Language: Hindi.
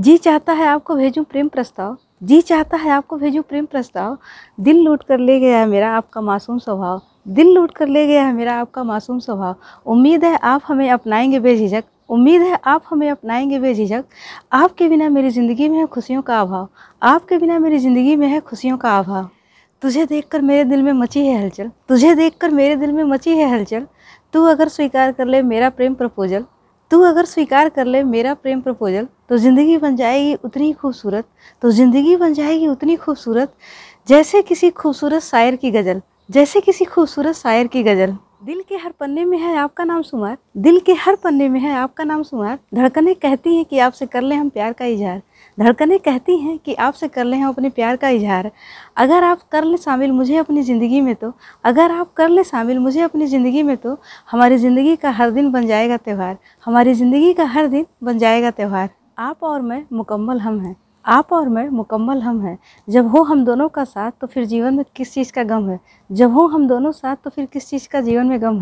जी चाहता है आपको भेजूं प्रेम प्रस्ताव? जी चाहता है आपको भेजूं प्रेम प्रस्ताव? दिल लूट कर ले गया है मेरा आपका मासूम स्वभाव। दिल लूट कर ले गया है मेरा आपका मासूम स्वभाव। उम्मीद है आप हमें अपनाएँगे बेझिझक। उम्मीद है आप हमें अपनाएँगे बेझिझक। आपके बिना मेरी ज़िंदगी में है खुशियों का अभाव। आपके बिना मेरी ज़िंदगी में है खुशियों का अभाव। तुझे देखकर मेरे दिल में मची है हलचल। तुझे देखकर मेरे दिल में मची है हलचल। तू अगर स्वीकार कर ले मेरा प्रेम प्रपोजल। तू अगर स्वीकार कर ले मेरा प्रेम प्रपोजल तो ज़िंदगी बन जाएगी उतनी खूबसूरत तो ज़िंदगी बन जाएगी उतनी खूबसूरत, जैसे किसी खूबसूरत शायर की गज़ल, जैसे किसी खूबसूरत शायर की गज़ल। दिल के हर पन्ने में है आपका नाम सुमार। दिल के हर पन्ने में है आपका नाम सुमार। धड़कने कहती हैं कि आपसे कर लें हम प्यार का इजहार। धड़कने कहती हैं कि आपसे कर लें हम अपने प्यार का इजहार। अगर आप कर लें शामिल मुझे अपनी ज़िंदगी में तो। अगर आप कर लें शामिल मुझे अपनी ज़िंदगी में तो। हमारी ज़िंदगी का हर दिन बन जाएगा त्यौहार। हमारी ज़िंदगी का हर दिन बन जाएगा त्यौहार। आप और मैं मुकम्मल हम हैं। आप और मैं मुकम्मल हम हैं। जब हो हम दोनों का साथ तो फिर जीवन में किस चीज़ का गम है? जब हो हम दोनों साथ तो फिर किस चीज़ का जीवन में गम है?